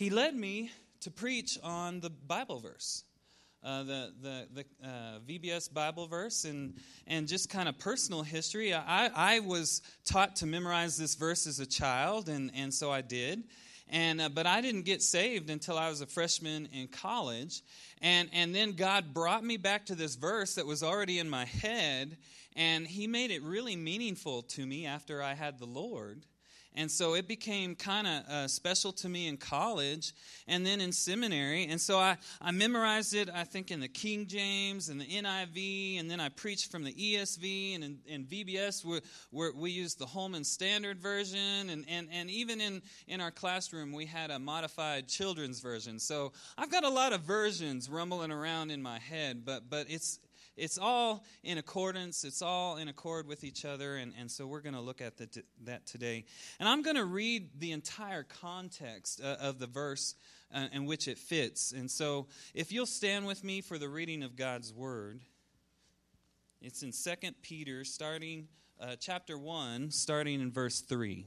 he led me to preach on the Bible verse. Uh, the the, the uh, VBS Bible verse and and just kind of personal history. I, I was taught to memorize this verse as a child, and, and so I did. And, uh, but I didn't get saved until I was a freshman in college. And, and then God brought me back to this verse that was already in my head, and He made it really meaningful to me after I had the Lord. And so it became kind of uh, special to me in college and then in seminary. And so I, I memorized it, I think, in the King James and the NIV. And then I preached from the ESV. And in, in VBS, we we used the Holman Standard Version. And, and, and even in, in our classroom, we had a modified children's version. So I've got a lot of versions rumbling around in my head, but, but it's, it's all in accordance, it's all in accord with each other, and, and so we're going to look at the, that today. And I'm going to read the entire context uh, of the verse uh, in which it fits. And so if you'll stand with me for the reading of God's word, it's in 2 Peter, starting uh, chapter 1, starting in verse 3.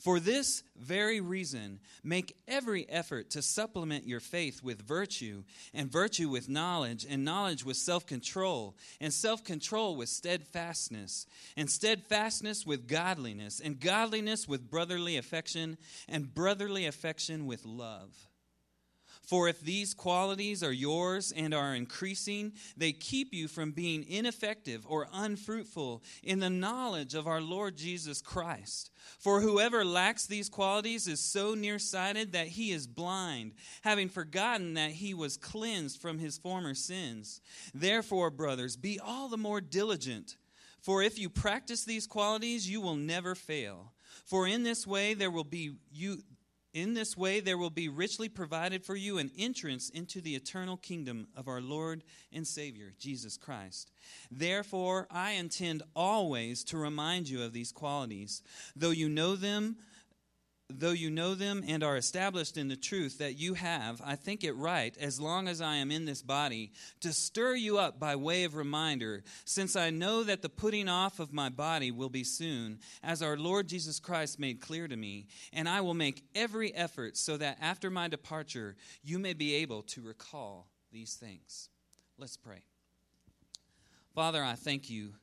For this very reason, make every effort to supplement your faith with virtue, and virtue with knowledge, and knowledge with self control, and self control with steadfastness, and steadfastness with godliness, and godliness with brotherly affection, and brotherly affection with love. For if these qualities are yours and are increasing, they keep you from being ineffective or unfruitful in the knowledge of our Lord Jesus Christ. For whoever lacks these qualities is so nearsighted that he is blind, having forgotten that he was cleansed from his former sins. Therefore, brothers, be all the more diligent. For if you practice these qualities, you will never fail. For in this way there will be you in this way, there will be richly provided for you an entrance into the eternal kingdom of our Lord and Savior, Jesus Christ. Therefore, I intend always to remind you of these qualities, though you know them though you know them and are established in the truth that you have, I think it right, as long as I am in this body, to stir you up by way of reminder, since I know that the putting off of my body will be soon, as our Lord Jesus Christ made clear to me, and I will make every effort so that after my departure you may be able to recall these things. Let's pray. Father, I thank you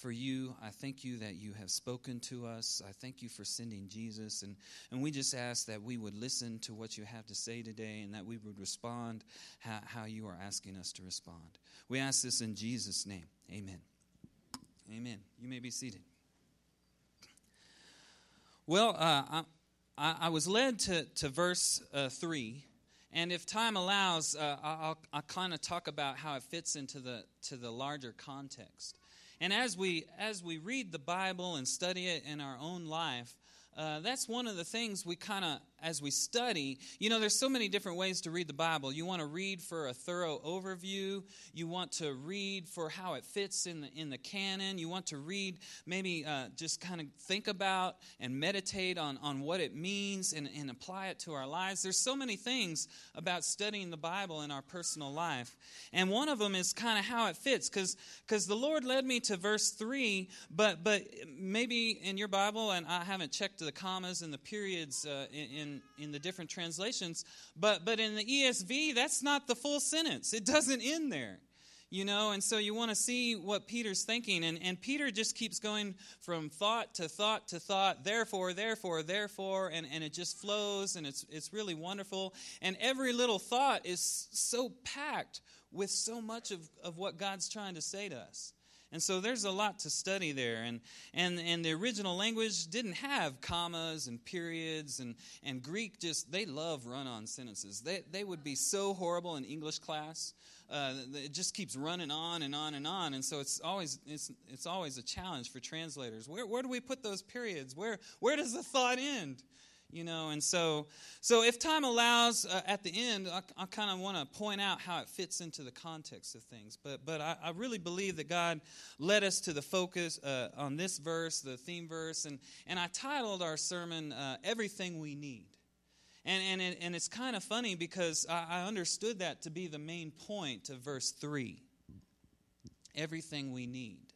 for you. I thank you that you have spoken to us. I thank you for sending Jesus. And, and we just ask that we would listen to what you have to say today and that we would respond how, how you are asking us to respond. We ask this in Jesus' name. Amen. Amen. You may be seated. Well, uh, I, I, was led to, to verse uh, 3. And if time allows, uh, I'll, I'll kind of talk about how it fits into the, to the larger context. And as we as we read the Bible and study it in our own life, uh, that's one of the things we kind of as we study, you know, there's so many different ways to read the Bible. You want to read for a thorough overview. You want to read for how it fits in the in the canon. You want to read maybe uh, just kind of think about and meditate on on what it means and, and apply it to our lives. There's so many things about studying the Bible in our personal life, and one of them is kind of how it fits, because the Lord led me to verse three, but but maybe in your Bible, and I haven't checked the commas and the periods uh, in in, in the different translations. But, but in the ESV, that's not the full sentence, it doesn't end there. You know, and so you want to see what Peter's thinking. And, and Peter just keeps going from thought to thought to thought, therefore, therefore, therefore, and, and it just flows and it's, it's really wonderful. And every little thought is so packed with so much of, of what God's trying to say to us. And so there's a lot to study there. And, and, and the original language didn't have commas and periods. And, and Greek just, they love run on sentences. They, they would be so horrible in English class. Uh, it just keeps running on and on and on. And so it's always, it's, it's always a challenge for translators. Where, where do we put those periods? Where, where does the thought end? You know and so so if time allows uh, at the end i, I kind of want to point out how it fits into the context of things but but i, I really believe that god led us to the focus uh, on this verse the theme verse and and i titled our sermon uh, everything we need. And and, it, and it's kind of funny because I, I understood that to be the main point of verse 3 everything we need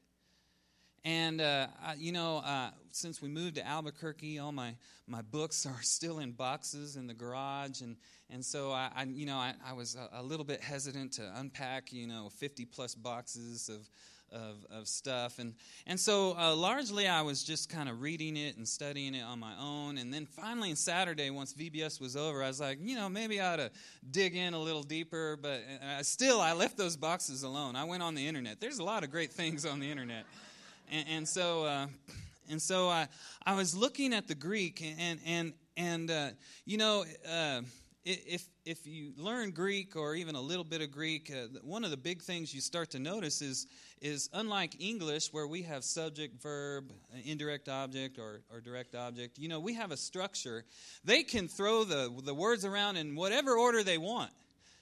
and, uh, I, you know, uh, since we moved to Albuquerque, all my, my books are still in boxes in the garage. And, and so, I, I you know, I, I was a, a, little bit hesitant to unpack, you know, 50 plus boxes of, of, of stuff. And, and so, uh, largely, I was just kind of reading it and studying it on my own. And then finally, on Saturday, once VBS was over, I was like, you know, maybe I ought to dig in a little deeper. But uh, still, I left those boxes alone. I went on the internet. There's a lot of great things on the internet. And, and so, uh, and so I, I was looking at the Greek, and and and uh, you know, uh, if if you learn Greek or even a little bit of Greek, uh, one of the big things you start to notice is is unlike English, where we have subject, verb, indirect object, or, or direct object. You know, we have a structure. They can throw the the words around in whatever order they want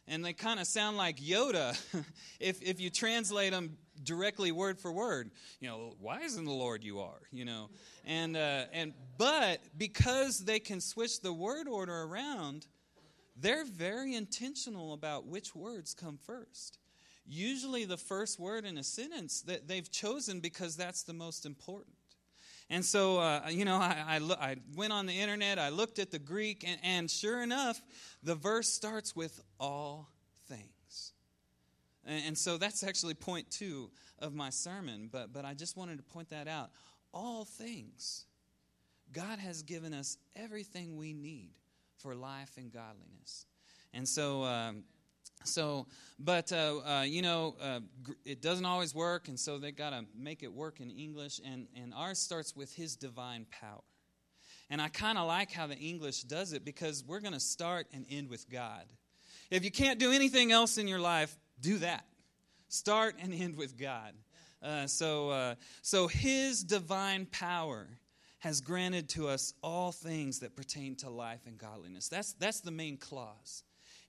and they kind of sound like Yoda if, if you translate them directly word for word. You know, why isn't the Lord you are? You know, and uh, and but because they can switch the word order around, they're very intentional about which words come first. Usually, the first word in a sentence that they've chosen because that's the most important. And so, uh, you know, I, I, lo- I, went on the internet, I looked at the Greek, and, and sure enough, the verse starts with all. And, so that's actually point two of my sermon, but, but I just wanted to point that out. All things. God has given us everything we need for life and godliness. And so, um, so but uh, uh, you know uh, it doesn't always work and so they got to make it work in english and, and ours starts with his divine power and i kind of like how the english does it because we're going to start and end with god if you can't do anything else in your life do that start and end with god uh, so uh, so his divine power has granted to us all things that pertain to life and godliness that's that's the main clause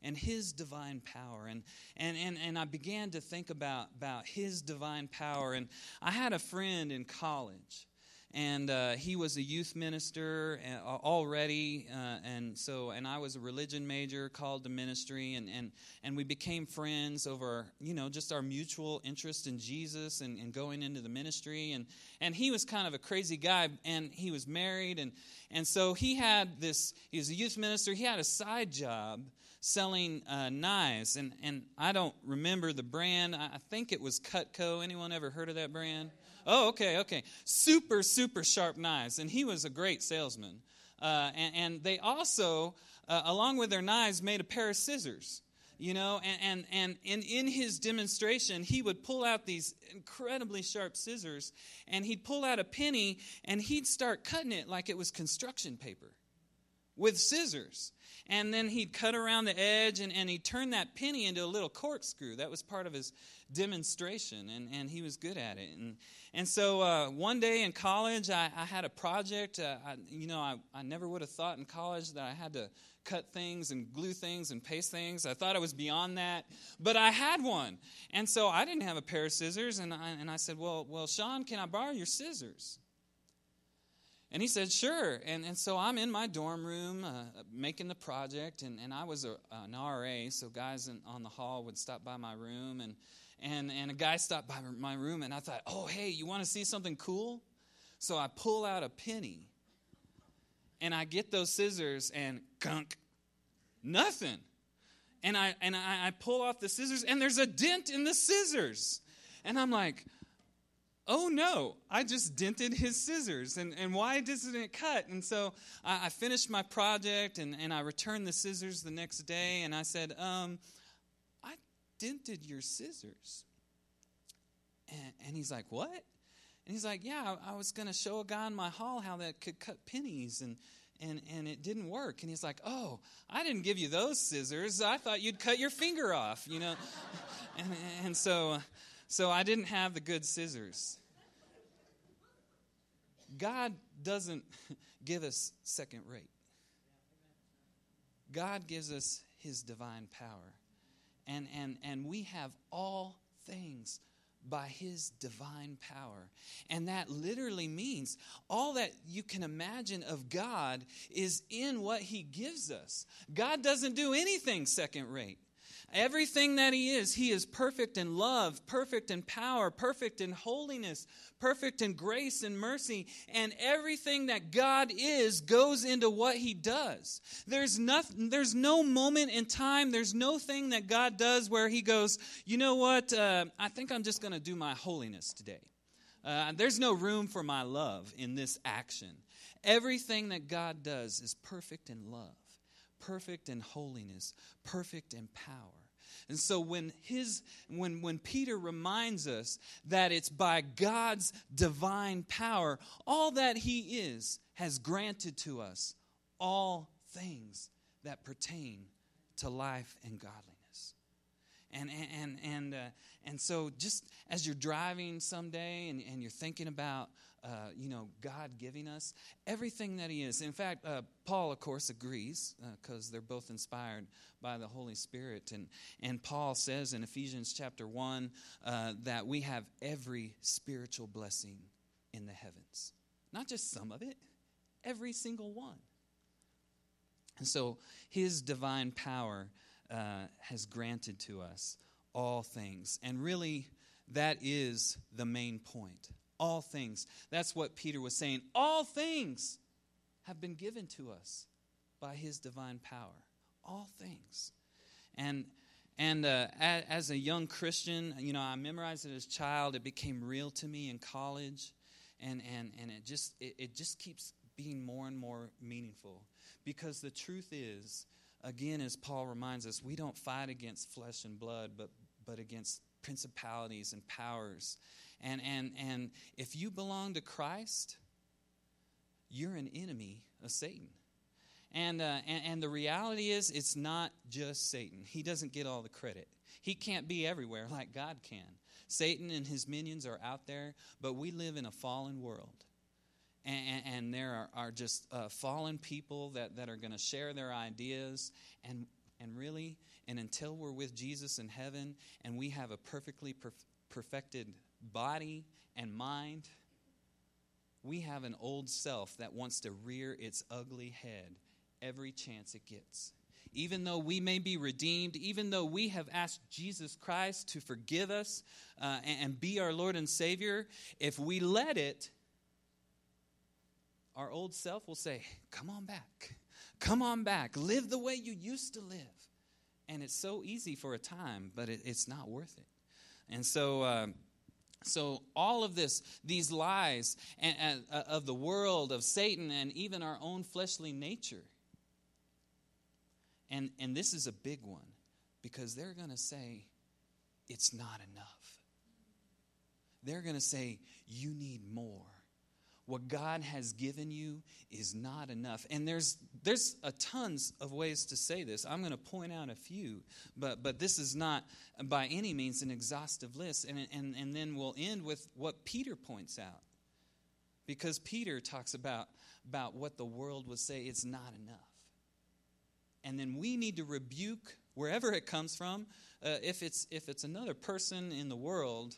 and his divine power. And, and, and, and I began to think about, about his divine power. And I had a friend in college and uh, he was a youth minister already uh, and so and i was a religion major called to ministry and, and, and we became friends over you know just our mutual interest in jesus and, and going into the ministry and, and he was kind of a crazy guy and he was married and, and so he had this he was a youth minister he had a side job selling uh, knives, and, and I don't remember the brand. I think it was Cutco. Anyone ever heard of that brand? Oh, okay, okay. Super, super sharp knives, and he was a great salesman. Uh, and, and, they also, uh, along with their knives, made a pair of scissors. You know, and, and, and in his demonstration, he would pull out these incredibly sharp scissors, and he'd pull out a penny, and he'd start cutting it like it was construction paper with scissors. And then he'd cut around the edge and, and he'd turn that penny into a little corkscrew. That was part of his demonstration, and, and he was good at it. And, and so uh, one day in college, I, I had a project. Uh, I, you know, I, I never would have thought in college that I had to cut things and glue things and paste things. I thought I was beyond that, but I had one. And so I didn't have a pair of scissors, and I, and I said, well, well, Sean, can I borrow your scissors? And he said, sure. And, and so I'm in my dorm room uh, making the project, and, and I was a, an RA, so guys in, on the hall would stop by my room, and, and, and a guy stopped by my room, and I thought, oh, hey, you want to see something cool? So I pull out a penny, and I get those scissors, and gunk, nothing. And I, and I, I pull off the scissors, and there's a dent in the scissors. And I'm like, oh no, I just dented his scissors. And, and why doesn't it cut? And so I, I finished my project and, and I returned the scissors the next day and I said, um, I dented your scissors. And, and he's like, what? And he's like, yeah, I, I was going to show a guy in my hall how that could cut pennies and, and, and it didn't work. And he's like, oh, I didn't give you those scissors. I thought you'd cut your finger off, you know. and, and so so I didn't have the good scissors. God doesn't give us second rate. God gives us his divine power. And, and, and we have all things by his divine power. And that literally means all that you can imagine of God is in what he gives us. God doesn't do anything second rate. Everything that He is, He is perfect in love, perfect in power, perfect in holiness, perfect in grace and mercy. And everything that God is goes into what He does. There's, nothing, there's no moment in time, there's no thing that God does where He goes, you know what, uh, I think I'm just going to do my holiness today. Uh, there's no room for my love in this action. Everything that God does is perfect in love, perfect in holiness, perfect in power. And so when his when when Peter reminds us that it's by God's divine power, all that he is has granted to us all things that pertain to life and godliness. And and and uh, and so just as you're driving someday and, and you're thinking about uh, you know, God giving us everything that He is. In fact, uh, Paul, of course, agrees because uh, they're both inspired by the Holy Spirit. And, and Paul says in Ephesians chapter 1 uh, that we have every spiritual blessing in the heavens. Not just some of it, every single one. And so His divine power uh, has granted to us all things. And really, that is the main point all things. That's what Peter was saying. All things have been given to us by his divine power. All things. And and uh, as a young Christian, you know, I memorized it as a child. It became real to me in college, and and and it just it, it just keeps being more and more meaningful because the truth is, again, as Paul reminds us, we don't fight against flesh and blood, but but against principalities and powers and, and, and if you belong to Christ, you're an enemy of Satan. And, uh, and, and, the reality is, it's not just Satan. He doesn't get all the credit. He can't be everywhere like God can. Satan and his minions are out there, but we live in a fallen world. And, and there are, are just uh, fallen people that, that are going to share their ideas. And, and really, and until we're with Jesus in heaven and we have a perfectly perf- perfected body and mind, we have an old self that wants to rear its ugly head every chance it gets. Even though we may be redeemed, even though we have asked Jesus Christ to forgive us uh, and, and be our Lord and Savior, if we let it, our old self will say, Come on back. Come on back. Live the way you used to live. And it's so easy for a time, but it, it's not worth it. And so, uh, so, all of this, these lies uh, of the world, of Satan, and even our own fleshly nature. And, and this is a big one because they're going to say, it's not enough. They're going to say, you need more what God has given you is not enough. And there's there's a tons of ways to say this. I'm going to point out a few, but but this is not by any means an exhaustive list. And and and then we'll end with what Peter points out. Because Peter talks about about what the world would say it's not enough. And then we need to rebuke wherever it comes from. Uh, if it's if it's another person in the world,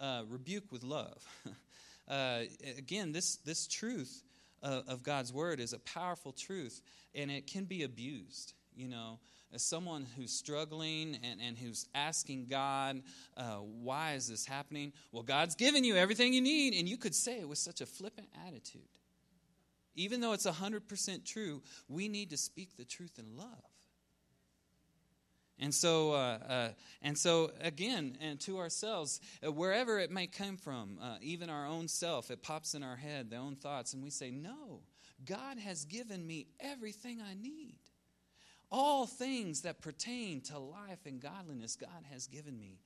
uh, rebuke with love. uh, again, this, this truth of, of God's word is a powerful truth, and it can be abused. You know, as someone who's struggling and, and who's asking God, uh, why is this happening? Well, God's given you everything you need, and you could say it with such a flippant attitude. Even though it's 100% true, we need to speak the truth in love. And so, uh, uh, and so again, and to ourselves, uh, wherever it may come from, uh, even our own self, it pops in our head, the own thoughts, and we say, No, God has given me everything I need. All things that pertain to life and godliness, God has given me.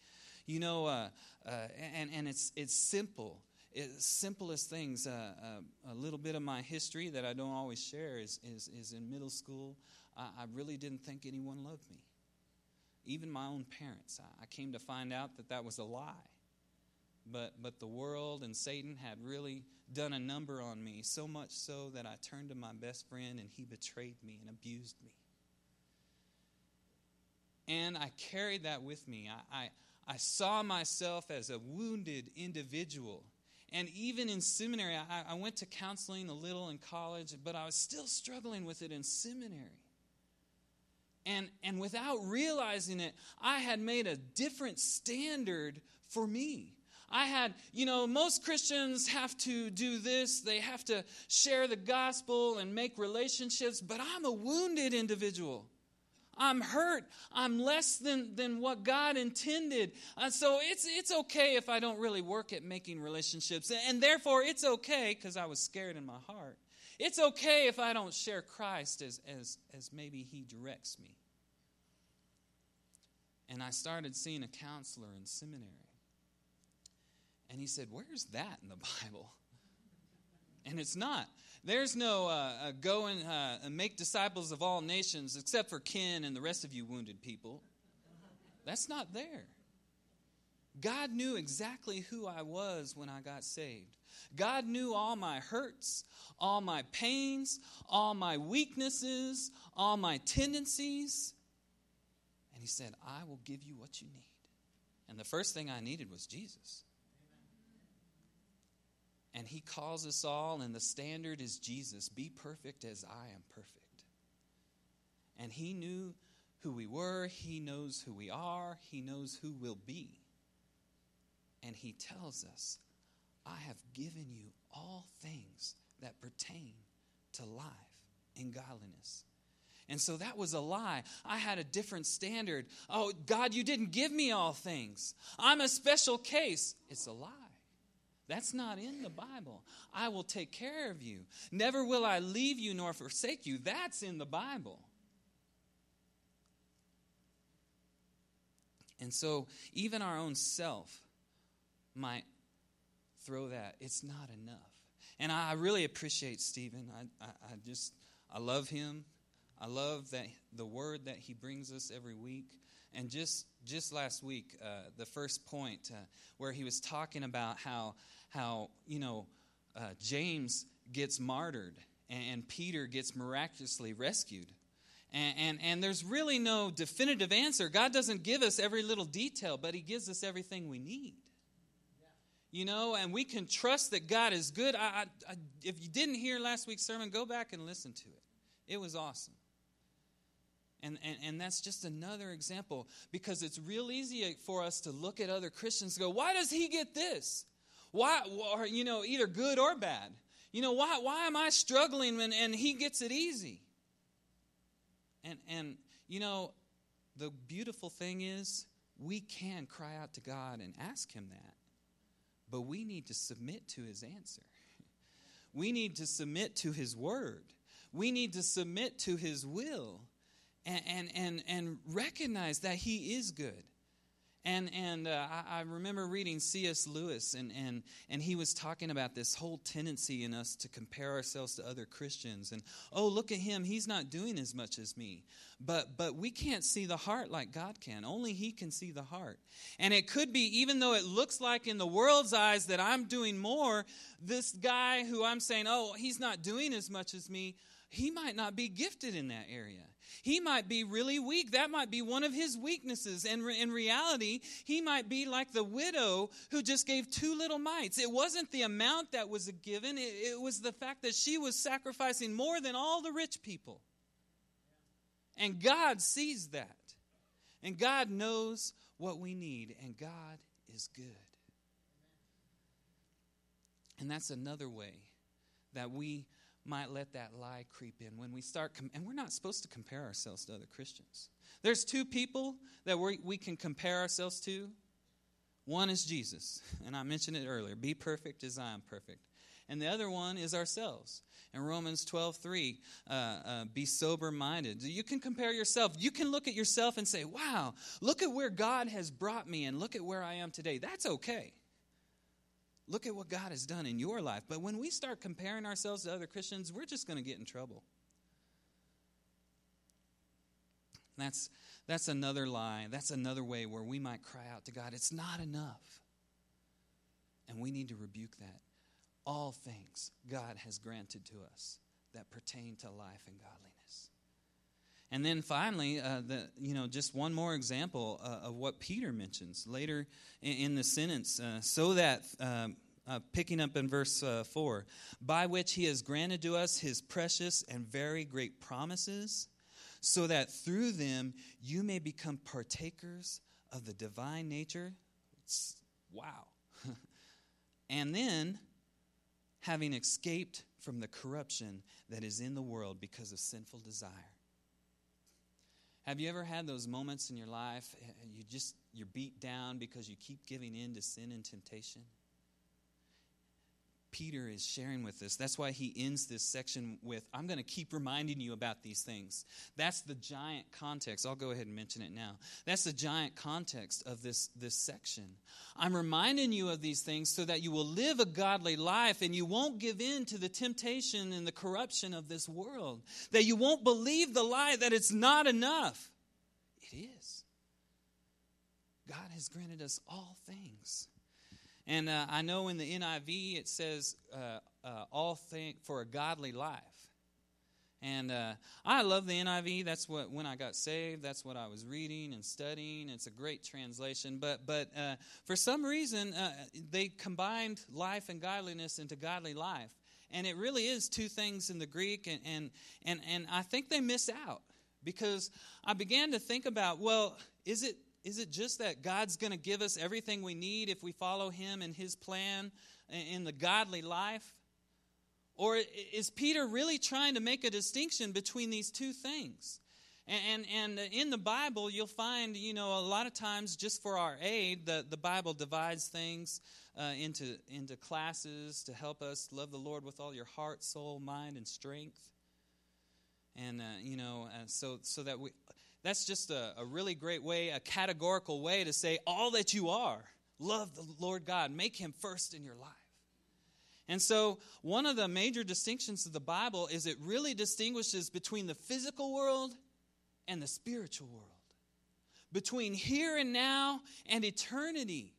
You know, uh, uh, and, and it's, it's simple. It's simplest things. a little bit of my history that I don't always share is, is, is in middle school. I, I really didn't think anyone loved me even my own parents. I, came to find out that that was a lie. But, but the world and Satan had really done a number on me, so much so that I turned to my best friend and he betrayed me and abused me. And I carried that with me. I, I, I saw myself as a wounded individual. And even in seminary, I, I went to counseling a little in college, but I was still struggling with it in seminary. And, and without realizing it, I had made a different standard for me. I had, you know, most Christians have to do this. They have to share the gospel and make relationships, but I'm a wounded individual. I'm hurt. I'm less than, than what God intended. Uh, so it's, it's okay if I don't really work at making relationships. And therefore, it's okay because I was scared in my heart. It's okay if I don't share Christ as, as, as maybe He directs me. And I started seeing a counselor in seminary. And he said, Where's that in the Bible? And it's not. There's no uh, uh, go and uh, make disciples of all nations except for Ken and the rest of you wounded people. That's not there. God knew exactly who I was when I got saved. God knew all my hurts, all my pains, all my weaknesses, all my tendencies. And He said, I will give you what you need. And the first thing I needed was Jesus and he calls us all, and the standard is Jesus be perfect as I am perfect. And he knew who we were, he knows who we are, he knows who we'll be. And he tells us, I have given you all things that pertain to life and godliness. And so that was a lie. I had a different standard. Oh, God, you didn't give me all things. I'm a special case. It's a lie. That's not in the Bible. I will take care of you. Never will I leave you nor forsake you. That's in the Bible. And so, even our own self might throw that. It's not enough. And I really appreciate Stephen. I, I, I just, I love him. I love that the word that he brings us every week. And just just last week, uh, the first point uh, where he was talking about how how, you know, uh, James gets martyred and, and, Peter gets miraculously rescued. And, and, and there's really no definitive answer. God doesn't give us every little detail, but He gives us everything we need. You know, and we can trust that God is good. I, I, if you didn't hear last week's sermon, go back and listen to it. It was awesome. And, and, and that's just another example because it's real easy for us to look at other Christians and go, why does he get this? Why, or, you know, either good or bad. You know, why, why am I struggling when, and he gets it easy? And, and, you know, the beautiful thing is we can cry out to God and ask him that, but we need to submit to his answer. We need to submit to his word. We need to submit to his will and, and, and, and recognize that he is good. And, and uh, I, I, remember reading C.S. Lewis, and, and, and he was talking about this whole tendency in us to compare ourselves to other Christians. And, oh, look at him, he's not doing as much as me. But, but we can't see the heart like God can. Only He can see the heart. And it could be, even though it looks like in the world's eyes that I'm doing more, this guy who I'm saying, oh, he's not doing as much as me, he might not be gifted in that area. He might be really weak. That might be one of his weaknesses. And in reality, he might be like the widow who just gave two little mites. It wasn't the amount that was given, it, it was the fact that she was sacrificing more than all the rich people. And God sees that. And God knows what we need. And God is good. And that's another way that we might let that lie creep in when we start, com- and we're not supposed to compare ourselves to other Christians. There's two people that we we can compare ourselves to. One is Jesus, and I mentioned it earlier be perfect as I am perfect. And the other one is ourselves. In Romans 12, 3, uh, uh, be sober minded. You can compare yourself. You can look at yourself and say, wow, look at where God has brought me and look at where I am today. That's okay. Look at what God has done in your life. But when we start comparing ourselves to other Christians, we're just going to get in trouble. That's, that's another lie. That's another way where we might cry out to God, it's not enough. And we need to rebuke that. All things God has granted to us that pertain to life and godliness. And then finally, uh, the, you know, just one more example uh, of what Peter mentions later in, in the sentence, uh, so that, um, uh, picking up in verse uh, 4, by which he has granted to us his precious and very great promises, so that through them you may become partakers of the divine nature. It's, wow. and then, having escaped from the corruption that is in the world because of sinful desire. Have you ever had those moments in your life eh, you just you're beat down because you keep giving in to sin and temptation? Peter is sharing with us. That's why he ends this section with, I'm going to keep reminding you about these things. That's the giant context. I'll go ahead and mention it now. That's the giant context of this, this section. I'm reminding you of these things so that you will live a godly life and you won't give in to the temptation and the corruption of this world. That you won't believe the lie that it's not enough. It is. God has granted us all things. And uh, I know in the NIV it says uh, uh, all for a godly life. And uh, I love the NIV. That's what when I got saved. That's what I was reading and studying. It's a great translation. But but uh, for some reason uh, they combined life and godliness into godly life, and it really is two things in the Greek. And and and, and I think they miss out because I began to think about well, is it is it just that God's going to give us everything we need if we follow Him and His plan in the godly life? Or is Peter really trying to make a distinction between these two things? And, and, and, in the Bible, you'll find, you know, a lot of times just for our aid, the, the Bible divides things uh, into, into classes to help us love the Lord with all your heart, soul, mind, and strength. And, uh, you know, uh, so, so that we, that's just a, a really great way, a categorical way to say all that you are. Love the Lord God, make Him first in your life. And so, one of the major distinctions of the Bible is it really distinguishes between the physical world and the spiritual world, between here and now and eternity.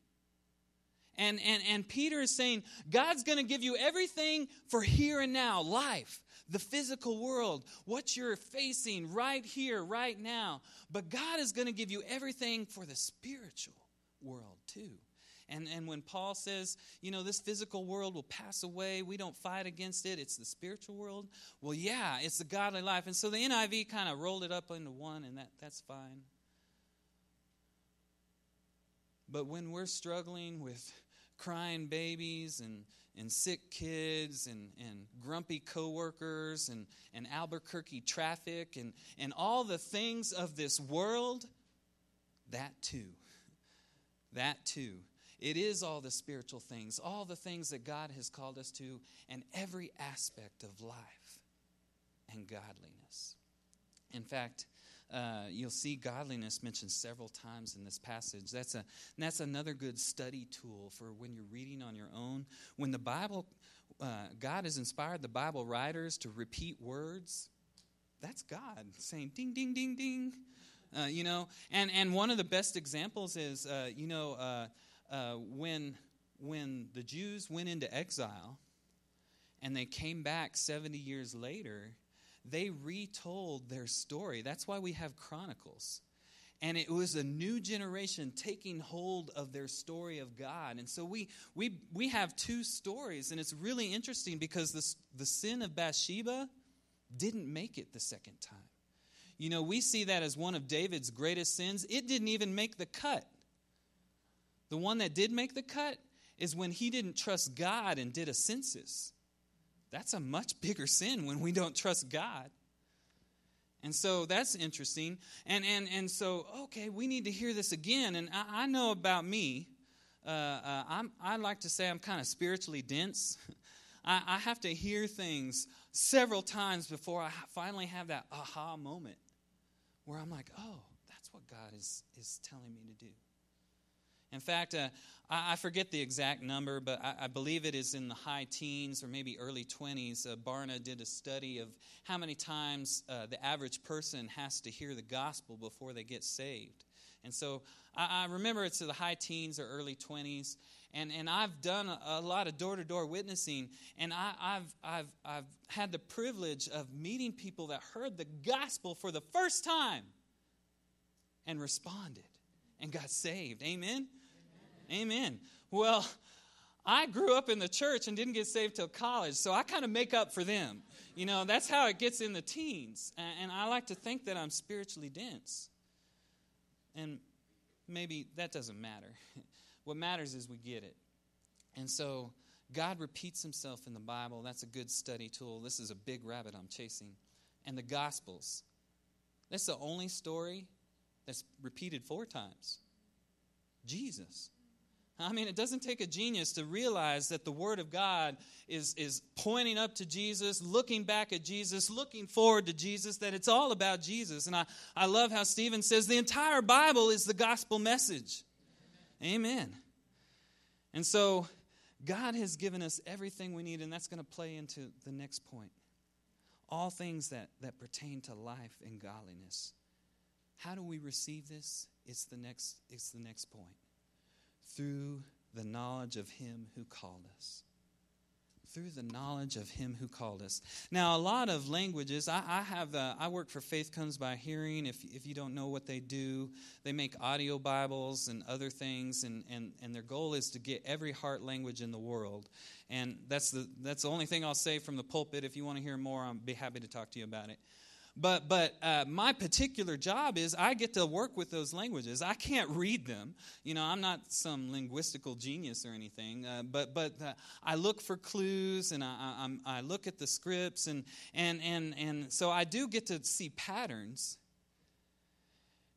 And, and, and Peter is saying, God's going to give you everything for here and now, life the physical world, what you're facing right here, right now. But God is going to give you everything for the spiritual world, too. And, and when Paul says, you know, this physical world will pass away, we don't fight against it, it's the spiritual world. Well, yeah, it's the godly life. And so the NIV kind of rolled it up into one, and that, that's fine. But when we're struggling with crying babies and and sick kids and, and grumpy coworkers and, and Albuquerque traffic and, and all the things of this world, that too. That too. It is all the spiritual things, all the things that God has called us to, and every aspect of life and godliness. In fact, uh, you'll see godliness mentioned several times in this passage. That's, a, that's another good study tool for when you're reading on your own. When the Bible, uh, God has inspired the Bible writers to repeat words, that's God saying ding, ding, ding, ding. Uh, you know, and, and one of the best examples is, uh, you know, uh, when, when the Jews went into exile and they came back 70 years later, they retold their story. That's why we have Chronicles. And it was a new generation taking hold of their story of God. And so we, we, we have two stories, and it's really interesting because this, the sin of Bathsheba didn't make it the second time. You know, we see that as one of David's greatest sins. It didn't even make the cut. The one that did make the cut is when he didn't trust God and did a census. That's a much bigger sin when we don't trust God. And so that's interesting. And, and, and so, okay, we need to hear this again. And I, I know about me, uh, uh, I'm, I like to say I'm kind of spiritually dense. I, I have to hear things several times before I finally have that aha moment where I'm like, oh, that's what God is, is telling me to do. In fact, uh, I, I, forget the exact number, but I, I, believe it is in the high teens or maybe early 20s. Uh, Barna did a study of how many times uh, the average person has to hear the gospel before they get saved. And so I, I remember it's the high teens or early 20s. And, and I've done a, a lot of door to door witnessing, and I, I've, I've, I've had the privilege of meeting people that heard the gospel for the first time and responded and got saved. Amen? Amen. Well, I grew up in the church and didn't get saved till college, so I kind of make up for them. You know, that's how it gets in the teens. And I like to think that I'm spiritually dense. And maybe that doesn't matter. what matters is we get it. And so God repeats himself in the Bible. That's a good study tool. This is a big rabbit I'm chasing. And the Gospels. That's the only story that's repeated four times. Jesus. I mean, it doesn't take a genius to realize that the Word of God is, is pointing up to Jesus, looking back at Jesus, looking forward to Jesus, that it's all about Jesus. And I, I love how Stephen says the entire Bible is the gospel message. Amen. Amen. And so, God has given us everything we need, and that's going to play into the next point. All things that, that pertain to life and godliness. How do we receive this? It's the next, it's the next point through the knowledge of him who called us. Through the knowledge of him who called us. Now, a lot of languages, I, I have, uh, I work for Faith Comes by Hearing. If, if you don't know what they do, they make audio Bibles and other things, and, and, and their goal is to get every heart language in the world. And that's the, that's the only thing I'll say from the pulpit. If you want to hear more, I'll be happy to talk to you about it. But, but uh, my particular job is I get to work with those languages. I can't read them. You know, I'm not some linguistical genius or anything, uh, but, but uh, I look for clues and I, I, I, look at the scripts, and, and, and, and so I do get to see patterns.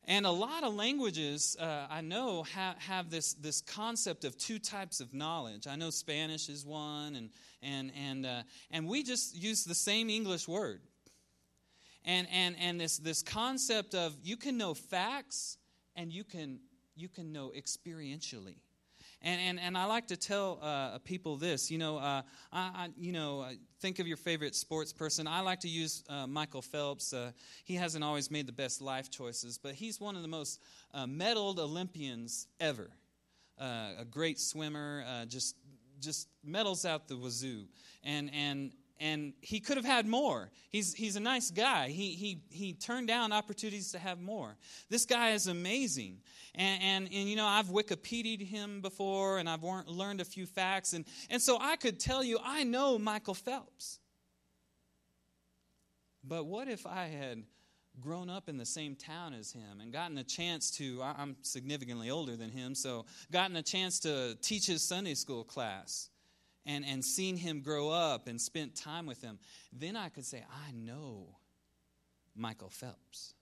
And a lot of languages uh, I know have, have this, this concept of two types of knowledge. I know Spanish is one, and, and, and, uh, and we just use the same English word and and and this this concept of you can know facts and you can you can know experientially and, and, and I like to tell uh, people this, you know, uh, I, I, you know, uh, think of your favorite sports person. I like to use uh, Michael Phelps. Uh, he hasn't always made the best life choices, but he's one of the most uh, medaled Olympians ever. a great swimmer, just just medals out the wazoo, and and and he could have had more. He's, he's a nice guy. He, he, he turned down opportunities to have more. This guy is amazing. And, and, and you know, I've Wikipedia'd him before and I've learned a few facts. And, and so I could tell you, I know Michael Phelps. But what if I had grown up in the same town as him and gotten a chance to, I'm significantly older than him, so gotten a chance to teach his Sunday school class? And, and seen him grow up and spent time with him, then I could say, I know Michael Phelps.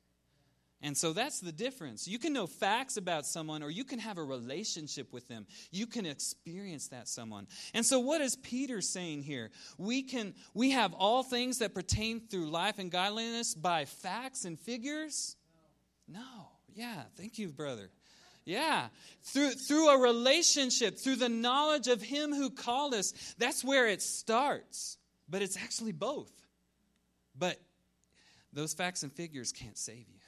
And so that's the difference. You can know facts about someone or you can have a relationship with them. You can experience that someone. And so what is Peter saying here? We can we have all things that pertain through life and godliness by facts and figures? No. no. Yeah, thank you, brother. Yeah. Through, through a relationship, through the knowledge of Him who called us, that's where it starts. But it's actually both. But those facts and figures can't save you.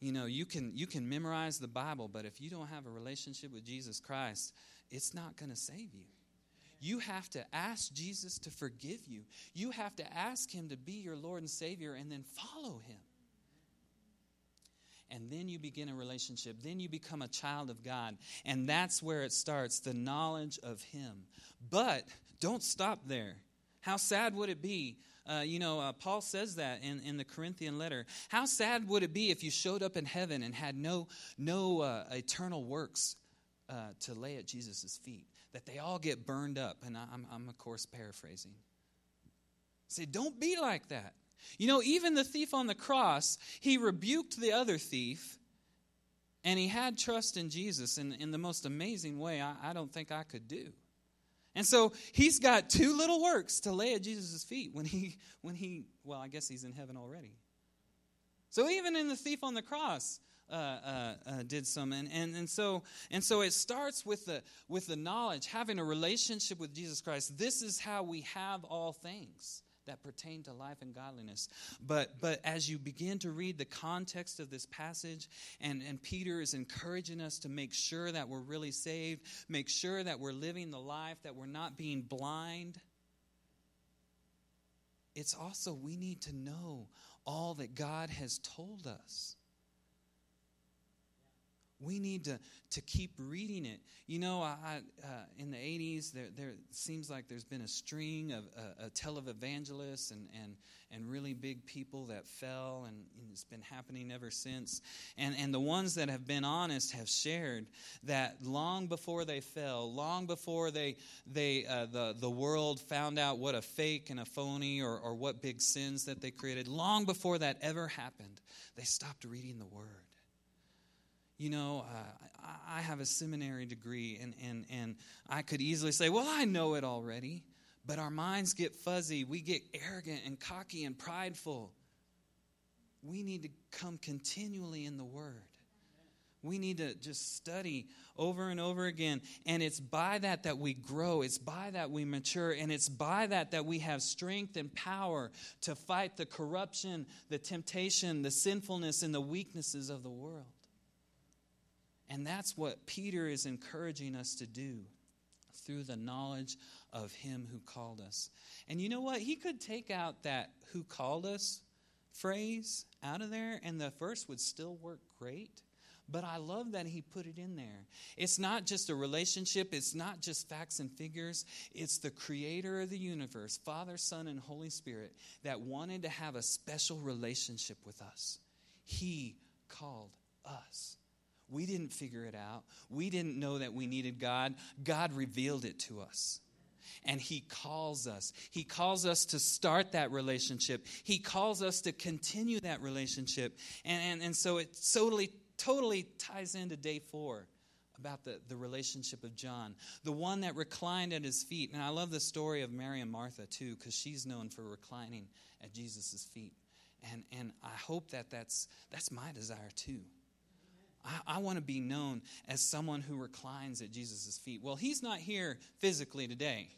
You know, you can, you can memorize the Bible, but if you don't have a relationship with Jesus Christ, it's not going to save you. You have to ask Jesus to forgive you. You have to ask Him to be your Lord and Savior and then follow Him and then you begin a relationship. Then you become a child of God. And that's where it starts the knowledge of Him. But don't stop there. How sad would it be? Uh, you know, uh, Paul says that in, in the Corinthian letter. How sad would it be if you showed up in heaven and had no, no uh, eternal works uh, to lay at Jesus' feet? That they all get burned up. And I'm, I'm of course, paraphrasing. Say, don't be like that. You know, even the thief on the cross, he rebuked the other thief and he had trust in Jesus in, in the most amazing way I, I don't think I could do. And so he's got two little works to lay at Jesus' feet when he, when he, well, I guess he's in heaven already. So even in the thief on the cross, uh, uh, uh, did some, and, and, and so and so it starts with the with the knowledge, having a relationship with Jesus Christ. This is how we have all things. That pertain to life and godliness. But, but as you begin to read the context of this passage, and, and Peter is encouraging us to make sure that we're really saved, make sure that we're living the life, that we're not being blind. It's also, we need to know all that God has told us we need to, to keep reading it. You know, I, uh, in the 80s, there, there seems like there's been a string of uh, televangelists and, and, and really big people that fell, and, and, it's been happening ever since. And, and the ones that have been honest have shared that long before they fell, long before they, they, uh, the, the world found out what a fake and a phony or, or what big sins that they created, long before that ever happened, they stopped reading the Word you know, uh, I have a seminary degree, and, and, and I could easily say, well, I know it already. But our minds get fuzzy. We get arrogant and cocky and prideful. We need to come continually in the Word. We need to just study over and over again. And it's by that that we grow. It's by that we mature. And it's by that that we have strength and power to fight the corruption, the temptation, the sinfulness, and the weaknesses of the world. And that's what Peter is encouraging us to do through the knowledge of him who called us. And you know what? He could take out that who called us phrase out of there, and the verse would still work great. But I love that he put it in there. It's not just a relationship, it's not just facts and figures. It's the creator of the universe, Father, Son, and Holy Spirit, that wanted to have a special relationship with us. He called us. We didn't figure it out. We didn't know that we needed God. God revealed it to us. And He calls us. He calls us to start that relationship. He calls us to continue that relationship. And, and, and so it totally, totally ties into day four about the, the relationship of John, the one that reclined at his feet. And I love the story of Mary and Martha too, because she's known for reclining at Jesus' feet. And, and I hope that that's, that's my desire too. I, I want to be known as someone who reclines at Jesus' feet. Well, he's not here physically today,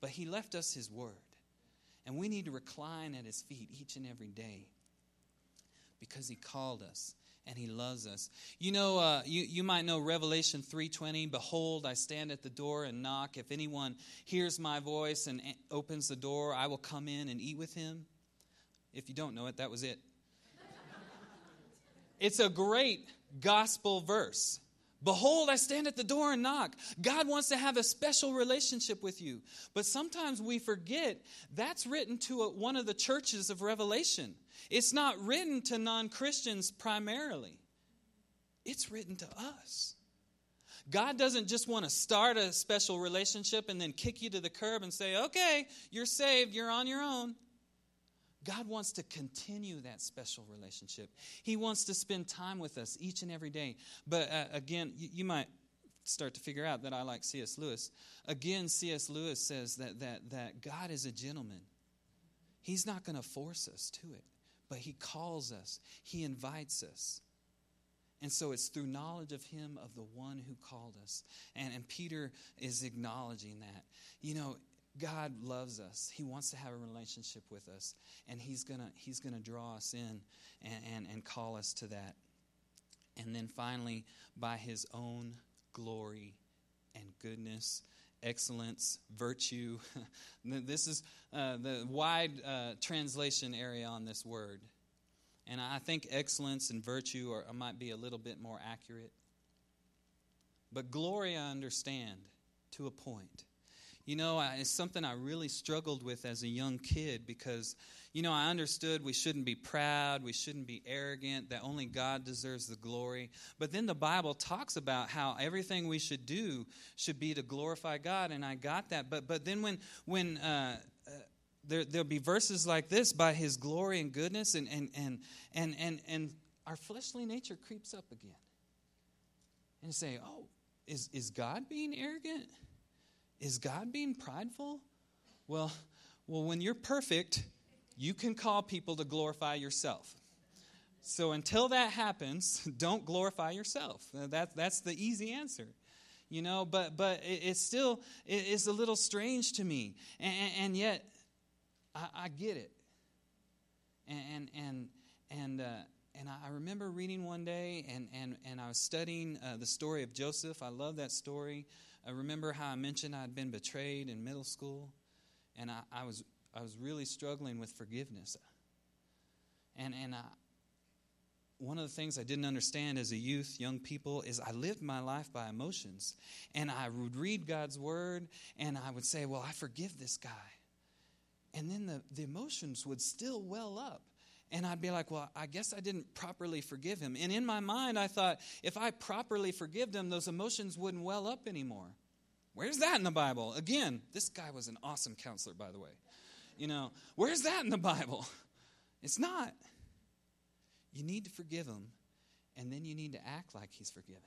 but he left us his word. And we need to recline at his feet each and every day because he called us and he loves us you know uh, you, you might know revelation 3.20 behold i stand at the door and knock if anyone hears my voice and opens the door i will come in and eat with him if you don't know it that was it it's a great gospel verse. Behold, I stand at the door and knock. God wants to have a special relationship with you. But sometimes we forget that's written to a, one of the churches of Revelation. It's not written to non Christians primarily, it's written to us. God doesn't just want to start a special relationship and then kick you to the curb and say, okay, you're saved, you're on your own. God wants to continue that special relationship. He wants to spend time with us each and every day. But uh, again, you, you, might start to figure out that I like C.S. Lewis. Again, C.S. Lewis says that, that, that God is a gentleman. He's not going to force us to it, but He calls us, He invites us. And so it's through knowledge of Him, of the one who called us. And, and Peter is acknowledging that. You know, God loves us. He wants to have a relationship with us. And He's going to he's gonna draw us in and, and, and call us to that. And then finally, by His own glory and goodness, excellence, virtue. this is uh, the wide uh, translation area on this word. And I think excellence and virtue are, might be a little bit more accurate. But glory, I understand to a point. You know, it's something I really struggled with as a young kid because, you know, I understood we shouldn't be proud, we shouldn't be arrogant, that only God deserves the glory. But then the Bible talks about how everything we should do should be to glorify God, and I got that. But but then when when uh, uh, there there'll be verses like this by His glory and goodness, and and and and and, and our fleshly nature creeps up again, and say, oh, is is God being arrogant? Is God being prideful? Well, well, when you're perfect, you can call people to glorify yourself. So until that happens, don't glorify yourself. That, that's the easy answer. You know, but but it, it's still it, it's a little strange to me, and, and yet I, I get it. And, and, and, and, uh, and I remember reading one day, and, and, and I was studying uh, the story of Joseph. I love that story. I remember how I mentioned I'd been betrayed in middle school, and I, I was, I was really struggling with forgiveness. And, and I, one of the things I didn't understand as a youth, young people, is I lived my life by emotions. And I would read God's word and I would say, Well, I forgive this guy. And then the, the emotions would still well up. And I'd be like, Well, I guess I didn't properly forgive him. And in my mind, I thought, if I properly forgive him, those emotions wouldn't well up anymore. Where's that in the Bible? Again, this guy was an awesome counselor, by the way. You know, where's that in the Bible? It's not. You need to forgive him, and then you need to act like he's forgiven.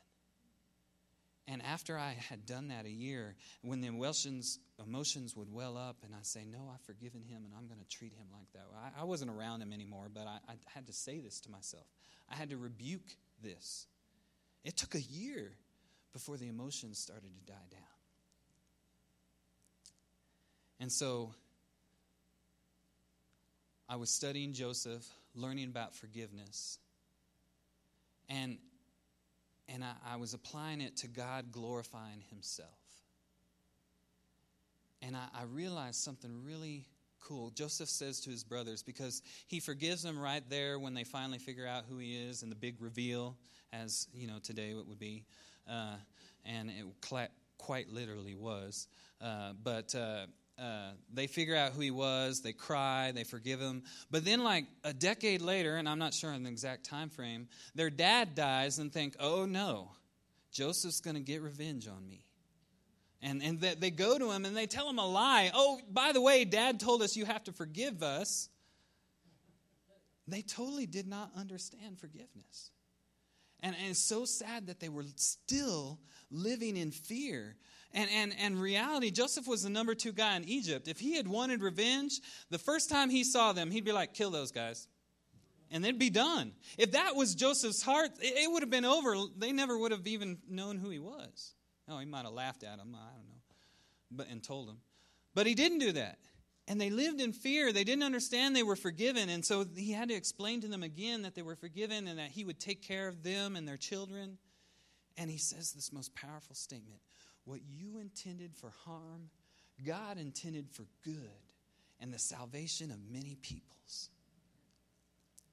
And after I had done that a year, when the emotions, emotions would well up, and I'd say, No, I've forgiven him, and I'm going to treat him like that. I, I wasn't around him anymore, but I, I had to say this to myself. I had to rebuke this. It took a year before the emotions started to die down. And so I was studying Joseph learning about forgiveness. And, and I, I was applying it to God glorifying Himself. And I, I realized something really cool. Joseph says to his brothers, because he forgives them right there when they finally figure out who he is and the big reveal, as you know today it would be, uh, and it quite literally was. Uh, but uh, uh, they figure out who he was they cry they forgive him. But then like a decade later and i'm not sure on the exact time frame their dad dies and think oh no joseph's going to get revenge on me. And, and they go to him and they tell him a lie. Oh by the way dad told us you have to forgive us. They totally did not understand forgiveness. And, and it's so sad that they were still living in fear and, and, and reality, Joseph was the number two guy in Egypt. If he had wanted revenge, the first time he saw them, he'd be like, kill those guys. And they'd be done. If that was Joseph's heart, it, it would have been over. They never would have even known who he was. Oh, he might have laughed at them, I don't know, but, and told them. But he didn't do that. And they lived in fear. They didn't understand they were forgiven. And so he had to explain to them again that they were forgiven and that he would take care of them and their children. And he says this most powerful statement what you intended for harm, God intended for good and the salvation of many peoples.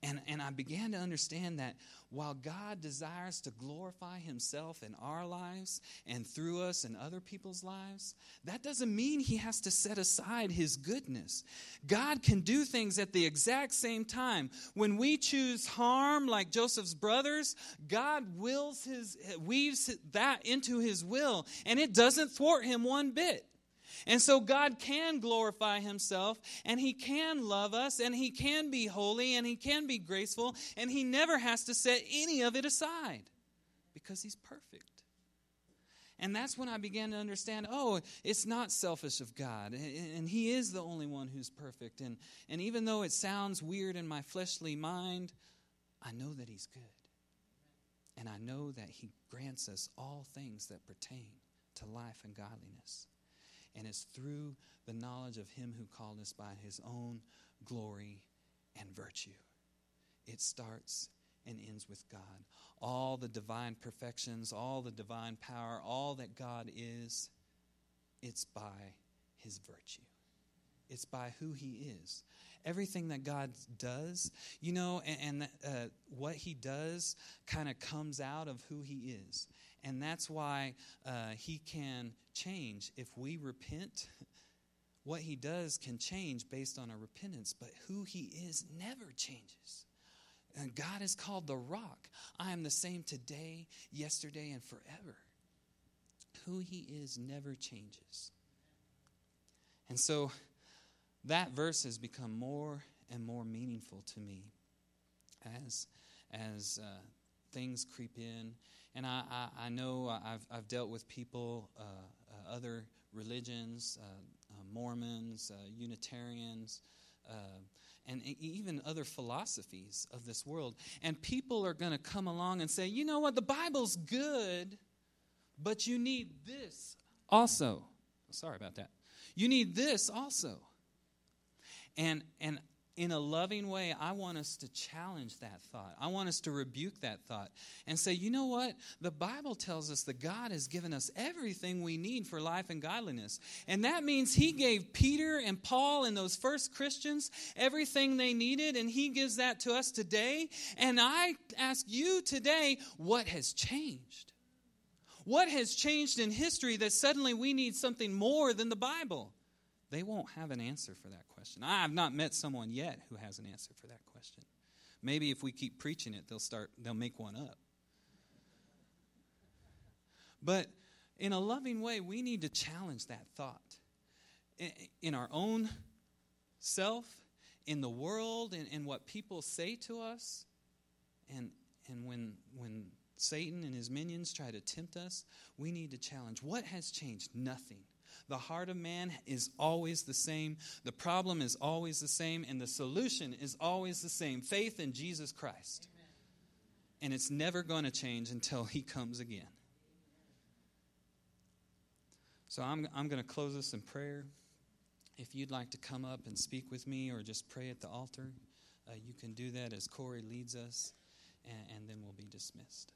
And, and I began to understand that while God desires to glorify Himself in our lives and through us and other people's lives, that doesn't mean He has to set aside His goodness. God can do things at the exact same time. When we choose harm, like Joseph's brothers, God wills his, weaves that into His will, and it doesn't thwart Him one bit. And so God can glorify himself and he can love us and he can be holy and he can be graceful and he never has to set any of it aside because he's perfect. And that's when I began to understand oh, it's not selfish of God. And He is the only one who's perfect. And, and even though it sounds weird in my fleshly mind, I know that He's good. And I know that He grants us all things that pertain to life and godliness and it's through the knowledge of Him who called us by His own glory and virtue. It starts and ends with God. All the divine perfections, all the divine power, all that God is, it's by His virtue. It's by who He is. Everything that God does, you know, and, and uh, what He does kind of comes out of who He is. And that's why uh, he can change. If we repent, what he does can change based on our repentance, but who he is never changes. And God is called the rock. I am the same today, yesterday, and forever. Who he is never changes. And so that verse has become more and more meaningful to me as, as uh, things creep in and I, I, I know I've, I've dealt with people, uh, uh, other religions, uh, uh Mormons, uh, Unitarians, uh, and even other philosophies of this world. And people are going to come along and say, you know what, the Bible's good, but you need this also. Sorry about that. You need this also. And, and in a loving way, I want us to challenge that thought. I want us to rebuke that thought and say, you know what? The Bible tells us that God has given us everything we need for life and godliness. And that means He gave Peter and Paul and those first Christians everything they needed, and He gives that to us today. And I ask you today, what has changed? What has changed in history that suddenly we need something more than the Bible? They won't have an answer for that question. I have not met someone yet who has an answer for that question. Maybe if we keep preaching it, they'll start they'll make one up. But in a loving way, we need to challenge that thought. In our own self, in the world, in, in what people say to us, and and when when Satan and his minions try to tempt us, we need to challenge. What has changed? Nothing. The heart of man is always the same. The problem is always the same. And the solution is always the same faith in Jesus Christ. Amen. And it's never going to change until he comes again. So I'm, I'm going to close this in prayer. If you'd like to come up and speak with me or just pray at the altar, uh, you can do that as Corey leads us, and, and then we'll be dismissed.